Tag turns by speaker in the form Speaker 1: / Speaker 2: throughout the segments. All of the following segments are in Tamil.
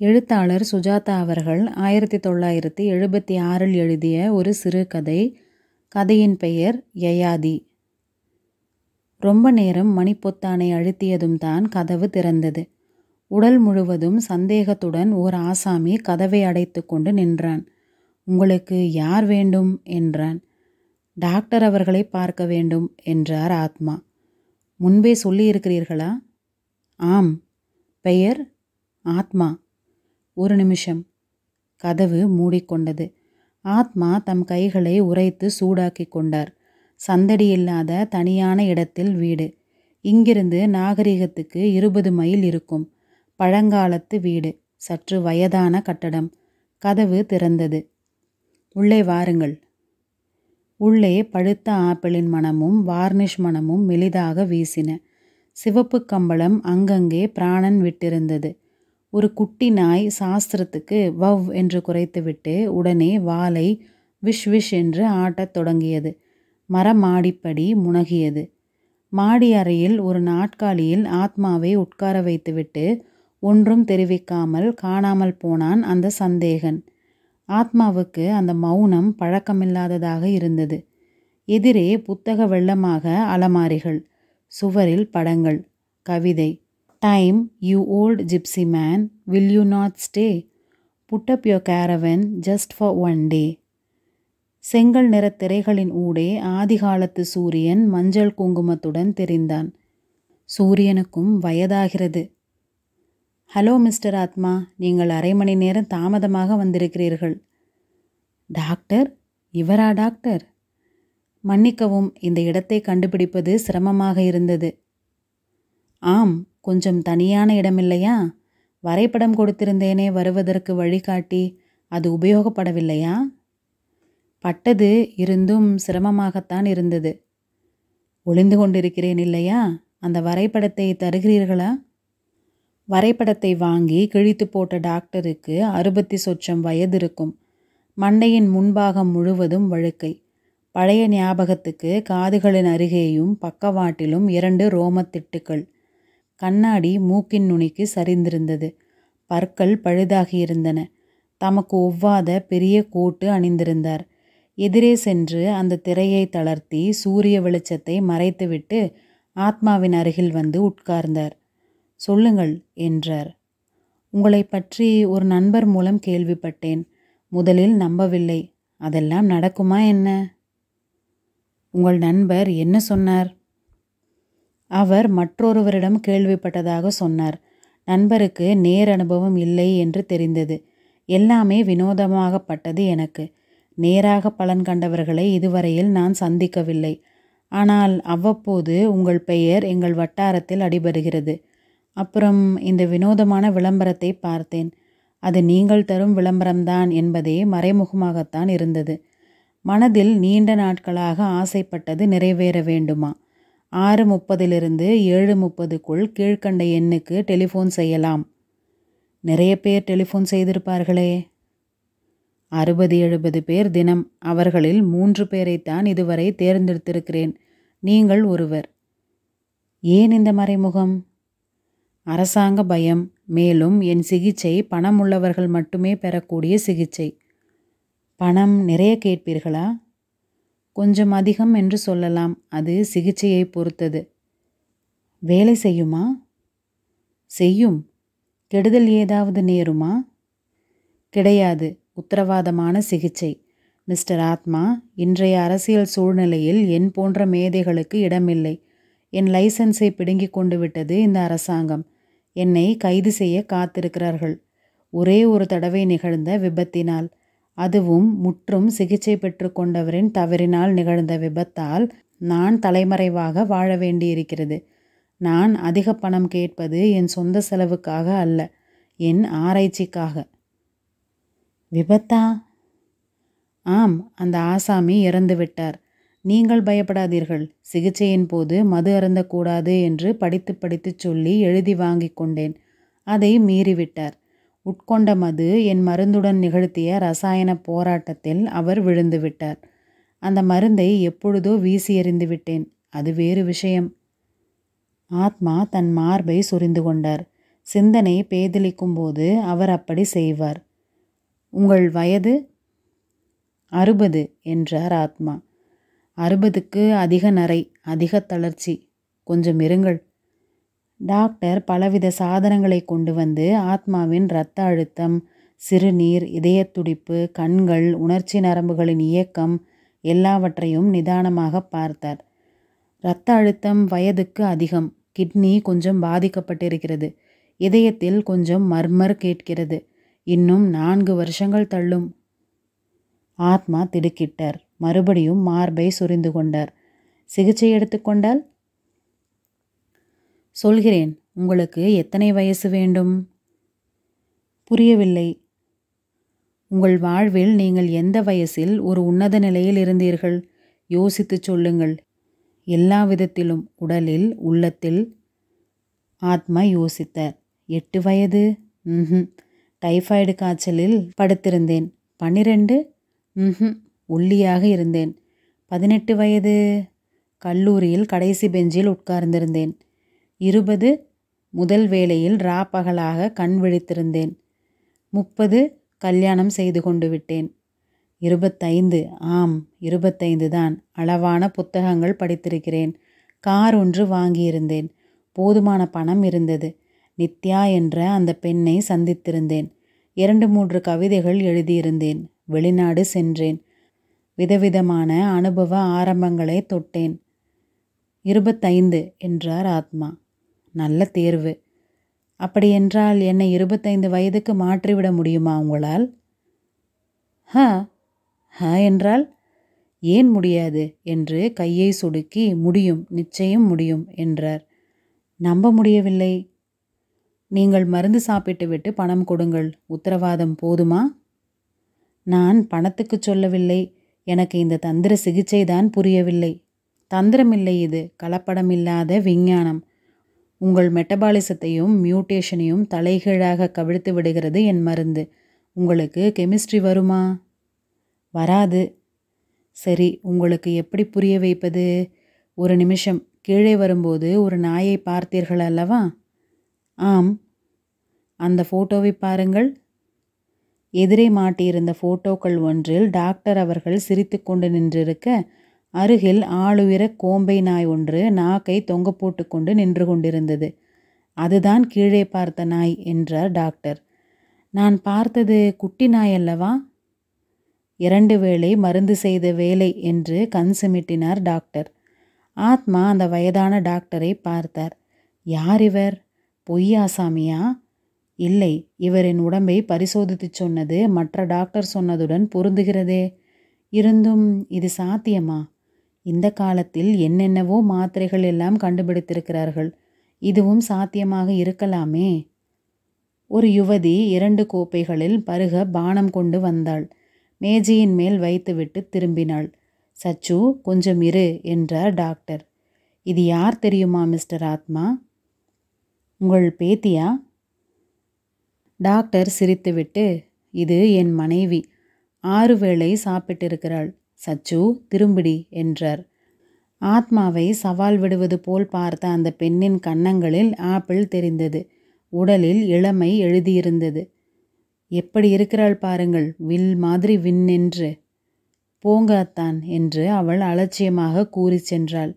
Speaker 1: எழுத்தாளர் சுஜாதா அவர்கள் ஆயிரத்தி தொள்ளாயிரத்தி எழுபத்தி ஆறில் எழுதிய ஒரு சிறுகதை. கதையின் பெயர் யயாதி. ரொம்ப நேரம் மணிப்பொத்தானை அழுத்தியதும் தான் கதவு திறந்தது. உடல் முழுவதும் சந்தேகத்துடன் ஓர் ஆசாமி கதவை அடைத்து கொண்டு நின்றான். உங்களுக்கு யார் வேண்டும்? என்றான். டாக்டர் அவர்களைப் பார்க்க வேண்டும் என்றார் ஆத்மா. முன்பே சொல்லியிருக்கிறீர்களா? ஆம். பெயர்? ஆத்மா. ஒரு நிமிஷம். கதவு மூடிக்கொண்டது. ஆத்மா தம் கைகளை உரைத்து சூடாக்கி கொண்டார். சந்தடியில்லாத தனியான இடத்தில் வீடு. இங்கிருந்து நாகரிகத்துக்கு இருபது மைல் இருக்கும். பழங்காலத்து வீடு. சற்று வயதான கட்டடம். கதவு திறந்தது. உள்ளே வாருங்கள். உள்ளே பழுத்த ஆப்பிளின் மணமும் வார்னிஷ் மணமும் மெலிதாக வீசின. சிவப்பு கம்பளம் அங்கங்கே பிராணன் விட்டிருந்தது. ஒரு குட்டி நாய் சாஸ்திரத்துக்கு வவ் என்று குறைத்துவிட்டு உடனே வாலை விஷ் விஷ் என்று ஆட்டத் தொடங்கியது. மரமாடிப்படி முனகியது. மாடி அறையில் ஒரு நாட்காலியில் ஆத்மாவை உட்கார வைத்துவிட்டு ஒன்றும் தெரிவிக்காமல் காணாமல் போனான் அந்த சந்தேகன். ஆத்மாவுக்கு அந்த மௌனம் பழக்கமில்லாததாக இருந்தது. எதிரே புத்தக வெள்ளமாக அலமாரிகள். சுவரில் படங்கள். கவிதை. Time you old gypsy man will you not stay? Put up your caravan just for one day. செங்கல் நிறத் திரைகளின் ஊடே ஆதிகாலத்து சூரியன் மஞ்சள் குங்குமத்துடன் தெரிந்தான். சூரியனுக்கும் வயதாகிறது. ஹலோ மிஸ்டர் ஆத்மா நீங்கள் அரை மணி நேரம் தாமதமாக வந்திருக்கிறீர்கள். டாக்டர்? இவரா டாக்டர்? மன்னிக்கவும் இந்த இடத்தை கண்டுபிடிப்பது சிரமமாக இருந்தது. ஆம் கொஞ்சம் தனியான இடமில்லையா? வரைபடம் கொடுத்திருந்தேனே வருவதற்கு வழிகாட்டி அது உபயோகப்படவில்லையா? பட்டது இருந்தும் சிரமமாகத்தான் இருந்தது. ஒளிந்து கொண்டிருக்கிறேன் இல்லையா? அந்த வரைபடத்தை தருகிறீர்களா? வரைபடத்தை வாங்கி கிழித்துப் போட்ட டாக்டருக்கு அறுபத்தி சொச்சம் வயது இருக்கும் மண்டையின் முன்பாகம் முழுவதும் வழுக்கை. பழைய ஞாபகத்துக்கு காதுகளின் அருகேயும் பக்கவாட்டிலும் இரண்டு ரோமத் திட்டுக்கள். கண்ணாடி மூக்கின் நுனிக்கு சரிந்திருந்தது. பற்கள் பழுதாகியிருந்தன. தமக்கு ஒவ்வாத பெரிய கோட்டு அணிந்திருந்தார். எதிரே சென்று அந்த திரையை தளர்த்தி சூரிய வெளிச்சத்தை மறைத்துவிட்டு ஆத்மாவின் அருகில் வந்து உட்கார்ந்தார். சொல்லுங்கள் என்றார். உங்களைப் பற்றி ஒரு நண்பர் மூலம் கேள்விப்பட்டேன். முதலில் நம்பவில்லை. அதெல்லாம் நடக்குமா என்ன? உங்கள் நண்பர் என்ன சொன்னார்? அவர் மற்றொருவரிடம் கேள்விப்பட்டதாக சொன்னார். நண்பருக்கு நேர் அனுபவம் இல்லை என்று தெரிந்தது. எல்லாமே வினோதமாகப்பட்டது எனக்கு. நேராக பலன் கண்டவர்களை இதுவரையில் நான் சந்திக்கவில்லை. ஆனால் அவ்வப்போது உங்கள் பெயர் எங்கள் வட்டாரத்தில் அடிபடுகிறது. அப்புறம் இந்த வினோதமான விளம்பரத்தை பார்த்தேன். அது நீங்கள் தரும் விளம்பரம்தான் என்பதே மறைமுகமாகத்தான் இருந்தது. மனதில் நீண்ட நாட்களாக ஆசைப்பட்டது நிறைவேற வேண்டுமா? ஆறு முப்பதிலிருந்து ஏழு முப்பதுக்குள் கீழ்க்கண்ட எண்ணுக்கு டெலிஃபோன் செய்யலாம். நிறைய பேர் டெலிஃபோன் செய்திருப்பார்களே. அறுபது எழுபது பேர் தினம். அவர்களில் மூன்று பேரைத்தான் இதுவரை தேர்ந்தெடுத்திருக்கிறேன். நீங்கள் ஒருவர். ஏன் இந்த மறைமுகம்? அரசாங்க பயம். மேலும் என் சிகிச்சை பணம் உள்ளவர்கள் மட்டுமே பெறக்கூடிய சிகிச்சை. பணம் நிறைய கேட்பீர்களா? கொஞ்சம் அதிகம் என்று சொல்லலாம். அது சிகிச்சையை பொறுத்தது. வேலை செய்யுமா? செய்யும். கெடுதல் ஏதாவது நேருமா? கிடையாது. உத்தரவாதமான சிகிச்சை. மிஸ்டர் ஆத்மா இன்றைய அரசியல் சூழ்நிலையில் என் போன்ற மேதைகளுக்கு இடமில்லை. என் லைசன்ஸை பிடுங்கிக் கொண்டு விட்டது இந்த அரசாங்கம். என்னை கைது செய்ய காத்திருக்கிறார்கள். ஒரே ஒரு தடவை நிகழ்ந்த விபத்தினால். அதுவும் முற்றும் சிகிச்சை பெற்று கொண்டவரின் தவறினால் நிகழ்ந்த விபத்தால் நான் தலைமறைவாக வாழ வேண்டியிருக்கிறது. நான் அதிக பணம் கேட்பது என் சொந்த செலவுக்காக அல்ல. என் ஆராய்ச்சிக்காக. விபத்தா? ஆம் அந்த ஆசாமி இறந்துவிட்டார். நீங்கள் பயப்படாதீர்கள். சிகிச்சையின் போது மது அருந்தக்கூடாது என்று படித்துப் படித்துச் சொல்லி எழுதி வாங்கிக் கொண்டேன். அதை மீறிவிட்டார். உட்கொண்ட மது என் மருந்துடன் நிகழ்த்திய ரசாயனப் போராட்டத்தில் அவர் விழுந்துவிட்டார். அந்த மருந்தை எப்பொழுதோ வீசி எறிந்துவிட்டேன். அது வேறு விஷயம். ஆத்மா தன் மார்பை சொரிந்து கொண்டார். சிந்தனை பேதலிக்கும்போது அவர் அப்படி செய்வார் உங்கள் வயது அறுபது என்றார் ஆத்மா அறுபதுக்கு அதிக நரை அதிக தளர்ச்சி கொஞ்சம் இருங்கள் டாக்டர் பலவித சாதனங்களை கொண்டு வந்து ஆத்மாவின் இரத்த அழுத்தம் சிறுநீர் இதயத்துடிப்பு கண்கள் உணர்ச்சி நரம்புகளின் இயக்கம் எல்லாவற்றையும் நிதானமாக பார்த்தார். இரத்த அழுத்தம் வயதுக்கு அதிகம். கிட்னி கொஞ்சம் பாதிக்கப்பட்டிருக்கிறது. இதயத்தில் கொஞ்சம் மர்மர் கேட்கிறது. இன்னும் நான்கு வருஷங்கள் தள்ளும். ஆத்மா திடுக்கிட்டார். மறுபடியும் மார்பை சுரிந்து கொண்டார். சிகிச்சை எடுத்துக்கொண்டால் சொல்கிறேன் உங்களுக்கு எத்தனை வயசு வேண்டும்? புரியவில்லை. உங்கள் வாழ்வில் நீங்கள் எந்த வயசில் ஒரு உன்னத நிலையில் இருந்தீர்கள்? யோசித்துச் சொல்லுங்கள். எல்லா விதத்திலும் உடலில் உள்ளத்தில் ஆத்மா யோசித்தார். எட்டு வயது? ம் டைஃபாய்டு காய்ச்சலில் படுத்திருந்தேன். பன்னிரெண்டு? ம் ஒல்லியாக இருந்தேன். பதினெட்டு வயது? கல்லூரியில் கடைசி பெஞ்சில் உட்கார்ந்திருந்தேன். இருபது முதல் வேளையில் ரா பகலாக கண் விழித்திருந்தேன். முப்பது கல்யாணம் செய்து கொண்டு விட்டேன். இருபத்தைந்து ஆம் இருபத்தைந்து தான் அளவான புத்தகங்கள் படித்திருக்கிறேன். கார் ஒன்று வாங்கியிருந்தேன். போதுமான பணம் இருந்தது. நித்யா என்ற அந்த பெண்ணை சந்தித்திருந்தேன். இரண்டு மூன்று கவிதைகள் எழுதியிருந்தேன். வெளிநாடு சென்றேன். விதவிதமான அனுபவ ஆரம்பங்களை தொட்டேன். இருபத்தைந்து என்றார் ஆத்மா. நல்ல தேர்வு. அப்படியென்றால் என்னை இருபத்தைந்து வயதுக்கு மாற்றிவிட முடியுமா உங்களால்? ஹ ஹ என்றால் ஏன் முடியாது என்று கையை சுடுக்கி முடியும் நிச்சயம் முடியும் என்றார். நம்ப முடியவில்லை. நீங்கள் மருந்து சாப்பிட்டுவிட்டு பணம் கொடுங்கள். உத்தரவாதம் போதுமா? நான் பணத்துக்கு சொல்லவில்லை. எனக்கு இந்த தந்திர சிகிச்சை தான் புரியவில்லை. தந்திரமில்லை இது. கலப்படமில்லாத விஞ்ஞானம். உங்கள் மெட்டபாலிசத்தையும் மியூட்டேஷனையும் தலைகீழாக கவிழ்த்து விடுகிறது என் மருந்து. உங்களுக்கு கெமிஸ்ட்ரி வருமா? வராது. சரி உங்களுக்கு எப்படி புரிய வைப்பது? ஒரு நிமிஷம். கீழே வரும்போது ஒரு நாயை பார்த்தீர்கள் அல்லவா? ஆம். அந்த ஃபோட்டோவை பாருங்கள். எதிரே மாட்டியிருந்த ஃபோட்டோக்கள் ஒன்றில் டாக்டர் அவர்கள் சிரித்து கொண்டு நின்றிருக்க அருகில் ஆளுயர கோம்பை நாய் ஒன்று நாக்கை தொங்க போட்டுக்கொண்டு நின்று கொண்டிருந்தது. அதுதான் கீழே பார்த்த நாய் என்றார் டாக்டர். நான் பார்த்தது குட்டி நாய் அல்லவா? இரண்டு வேளை மருந்து செய்த வேலை என்று கண் சிமிட்டினார் டாக்டர். ஆத்மா அந்த வயதான டாக்டரை பார்த்தார். யார் இவர்? பொய்யாசாமியா இல்லை இவரின் உடம்பை பரிசோதித்து சொன்னது மற்ற டாக்டர் சொன்னதுடன் பொருந்துகிறதே. இருந்தும் இது சாத்தியமா? இந்த காலத்தில் என்னென்னவோ மாத்திரைகள் எல்லாம் கண்டுபிடித்திருக்கிறார்கள். இதுவும் சாத்தியமாக இருக்கலாமே? ஒரு யுவதி இரண்டு கோப்பைகளில் பருக பானம் கொண்டு வந்தாள். மேஜையின் மேல் வைத்துவிட்டு திரும்பினாள். சச்சு கொஞ்சம் இரு என்றார் டாக்டர். இது யார் தெரியுமா மிஸ்டர் ஆத்மா? உங்கள் பேத்தியா? டாக்டர் சிரித்துவிட்டு இது என் மனைவி. ஆறு வேளை சாப்பிட்டிருக்கிறாள். சச்சு திரும்பிடி என்றார். ஆத்மாவை சவால் விடுவது போல் பார்த்த அந்த பெண்ணின் கன்னங்களில் ஆப்பிள் தெரிந்தது. உடலில் இளமை எழுதியிருந்தது. எப்படி இருக்கிறாள் பாருங்கள் வில் மாதிரி விண்ணென்று போங்க அத்தான் என்று அவள் அலட்சியமாக கூறி சென்றாள்.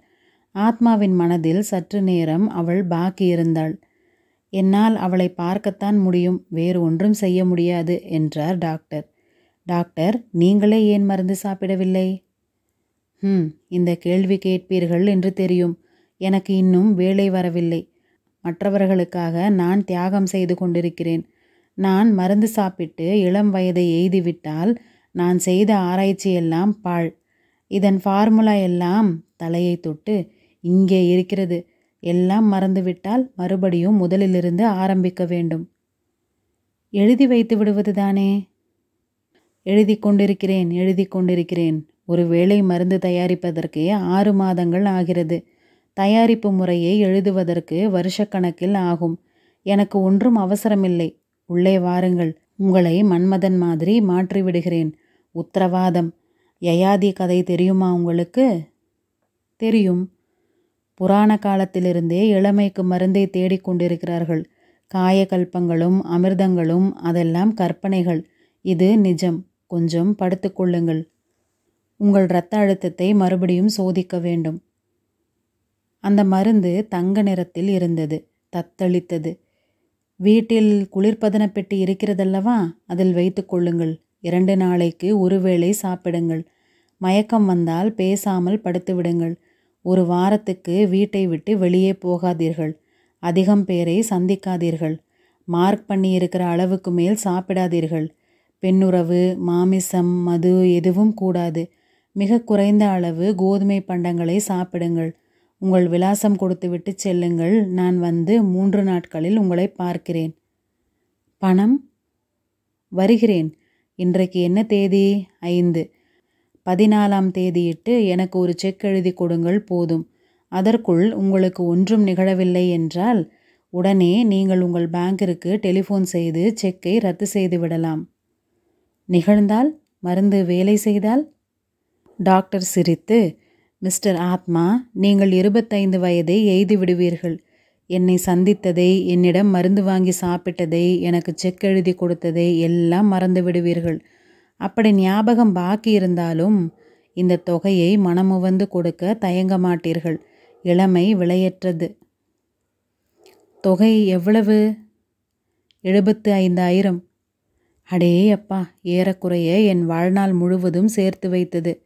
Speaker 1: ஆத்மாவின் மனதில் சற்று நேரம் அவள் பாக்கியிருந்தாள். என்னால் அவளை பார்க்கத்தான் முடியும் வேறு ஒன்றும் செய்ய முடியாது என்றார் டாக்டர். டாக்டர் நீங்களே ஏன் மருந்து சாப்பிடவில்லை? ம் இந்த கேள்வி கேட்பீர்கள் என்று தெரியும். எனக்கு இன்னும் வேலை வரவில்லை. மற்றவர்களுக்காக நான் தியாகம் செய்து கொண்டிருக்கிறேன். நான் மருந்து சாப்பிட்டு இளம் வயதை எய்துவிட்டால் நான் செய்த ஆராய்ச்சியெல்லாம் பாழ். இதன் ஃபார்முலா எல்லாம் தலையை தொட்டு இங்கே இருக்கிறது. எல்லாம் மறந்துவிட்டால் மறுபடியும் முதலிலிருந்து ஆரம்பிக்க வேண்டும். எழுதி வைத்து விடுவது தானே? எழுதி கொண்டிருக்கிறேன் எழுதி கொண்டிருக்கிறேன். ஒரு வேளை மருந்து தயாரிப்பதற்கே ஆறு மாதங்கள் ஆகிறது. தயாரிப்பு முறையை எழுதுவதற்கு வருஷக்கணக்கில் ஆகும். எனக்கு ஒன்றும் அவசரமில்லை. உள்ளே வாருங்கள். உங்களை மன்மதன் மாதிரி மாற்றிவிடுகிறேன். உத்தரவாதம். யயாதி கதை தெரியுமா உங்களுக்கு? தெரியும். புராண காலத்திலிருந்தே இளமைக்கு மருந்தை தேடிக்கொண்டிருக்கிறார்கள் காயகல்பங்களும் அமிர்தங்களும் அதெல்லாம் கற்பனைகள். இது நிஜம். கொஞ்சம் படுத்துக்கொள்ளுங்கள் உங்கள் இரத்த அழுத்தத்தை மறுபடியும் சோதிக்க வேண்டும். அந்த மருந்து தங்க நிறத்தில் இருந்தது. தத்தளித்தது. வீட்டில் குளிர்பதன பெட்டி இருக்கிறதல்லவா? அதில் வைத்து கொள்ளுங்கள். இரண்டு நாளைக்கு ஒருவேளை சாப்பிடுங்கள். மயக்கம் வந்தால் பேசாமல் படுத்துவிடுங்கள் ஒரு வாரத்துக்கு வீட்டை விட்டு வெளியே போகாதீர்கள். அதிகம் பேரை சந்திக்காதீர்கள். மார்க் பண்ணியிருக்கிற அளவுக்கு மேல் சாப்பிடாதீர்கள். பெண்ணுறவு மாமிசம் மது எதுவும் கூடாது. மிக குறைந்த அளவு கோதுமை பண்டங்களை சாப்பிடுங்கள். உங்கள் விலாசம் கொடுத்துவிட்டு செல்லுங்கள். நான் வந்து மூன்று நாட்களில் உங்களை பார்க்கிறேன். பணம்? வருகிறேன். இன்றைக்கு என்ன தேதி? ஐந்து. பதினாலாம் தேதியிட்டு எனக்கு ஒரு செக் எழுதி கொடுங்கள் போதும். அதற்குள் உங்களுக்கு ஒன்றும் நிகழவில்லை என்றால் உடனே நீங்கள் உங்கள் பேங்கிற்கு டெலிஃபோன் செய்து செக்கை ரத்து செய்து விடலாம். நிகழ்ந்தால் மருந்து வேலை செய்தால்? டாக்டர் சிரித்து மிஸ்டர் ஆத்மா நீங்கள் இருபத்தைந்து வயதை எய்து விடுவீர்கள் என்னை சந்தித்ததை என்னிடம் மருந்து வாங்கி சாப்பிட்டதை எனக்கு செக் எழுதி கொடுத்ததை எல்லாம் மறந்து விடுவீர்கள் அப்படி ஞாபகம் பாக்கி இருந்தாலும் இந்த தொகையை மனமுவந்து கொடுக்க தயங்க மாட்டீர்கள். இளமை விலையற்றது. தொகை எவ்வளவு? எழுபத்து ஐந்தாயிரம். அடே அப்பா ஏறக்குறைய என் வாழ்நாள் முழுவதும் சேர்த்து வைத்தது.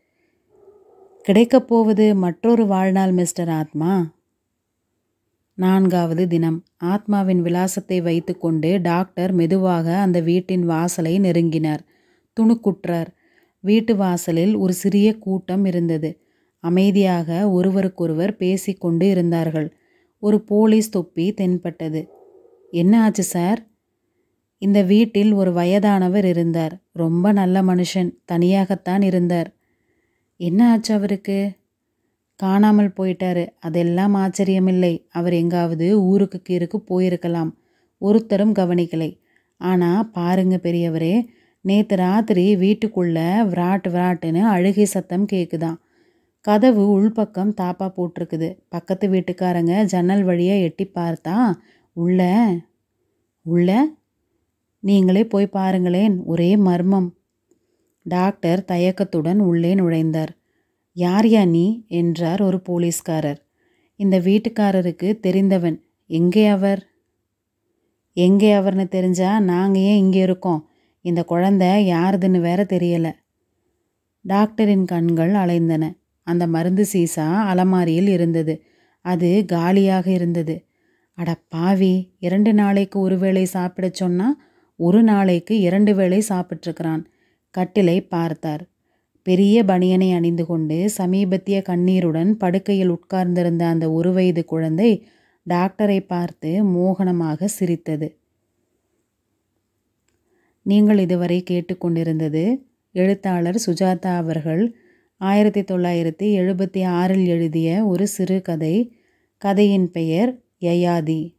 Speaker 1: கிடைக்கப் போவது மற்றொரு வாழ்நாள் மிஸ்டர் ஆத்மா. நான்காவது தினம் ஆத்மாவின் விலாசத்தை வைத்துக்கொண்டு டாக்டர் மெதுவாக அந்த வீட்டின் வாசலை நெருங்கினார். துணுக்குற்றார். வீட்டு வாசலில் ஒரு சிறிய கூட்டம் இருந்தது. அமைதியாக ஒருவருக்கொருவர் பேசிக்கொண்டு இருந்தார்கள். ஒரு போலீஸ் தொப்பி தென்பட்டது. என்ன ஆச்சு சார்? இந்த வீட்டில் ஒரு வயதானவர் இருந்தார். ரொம்ப நல்ல மனுஷன் தனியாகத்தான் இருந்தார். என்ன ஆச்சு அவருக்கு? காணாமல் போயிட்டாரு. அதெல்லாம் ஆச்சரியமில்லை. அவர் எங்காவது ஊருக்கு கீருக்கு போயிருக்கலாம். ஒருத்தரும் கவனிக்கலை. ஆனால் பாருங்க பெரியவரே நேற்று ராத்திரி வீட்டுக்குள்ள விராட் விராட்டுன்னு அழுகை சத்தம் கேட்குதான் கதவு உள்பக்கம் தாப்பா போட்டிருக்குது. பக்கத்து வீட்டுக்காரங்க ஜன்னல் வழியாக எட்டி பார்த்தா உள்ள? உள்ள? நீங்களே போய் பாருங்களேன் ஒரே மர்மம். டாக்டர் தயக்கத்துடன் உள்ளே நுழைந்தார். யார் யா நீ? என்றார் ஒரு போலீஸ்காரர். இந்த வீட்டுக்காரருக்கு தெரிந்தவன் எங்கே அவர்? எங்கே அவர்னு தெரிஞ்சா நாங்கள் ஏன் இங்கே இருக்கோம்? இந்த குழந்தை யாருதுன்னு வேற தெரியல. டாக்டரின் கண்கள் அலைந்தன. அந்த மருந்து சீசா அலமாரியில் இருந்தது. அது காலியாக இருந்தது. அட பாவி இரண்டு நாளைக்கு ஒரு வேளை சாப்பிடச் சொன்னால் ஒரு நாளைக்கு இரண்டு வேளை சாப்பிட்ருக்கிறான் கட்டிலை பார்த்தார். பெரிய பனியனை அணிந்து கொண்டு சமீபத்திய கண்ணீருடன் படுக்கையில் உட்கார்ந்திருந்த அந்த ஒரு வயது குழந்தை டாக்டரை பார்த்து மோகனமாக சிரித்தது. நீங்கள் இதுவரை கேட்டுக்கொண்டிருந்தது எழுத்தாளர் சுஜாதா அவர்கள் ஆயிரத்தி தொள்ளாயிரத்தி எழுபத்தி ஆறில் எழுதிய ஒரு சிறுகதை கதையின் பெயர் யயாதி.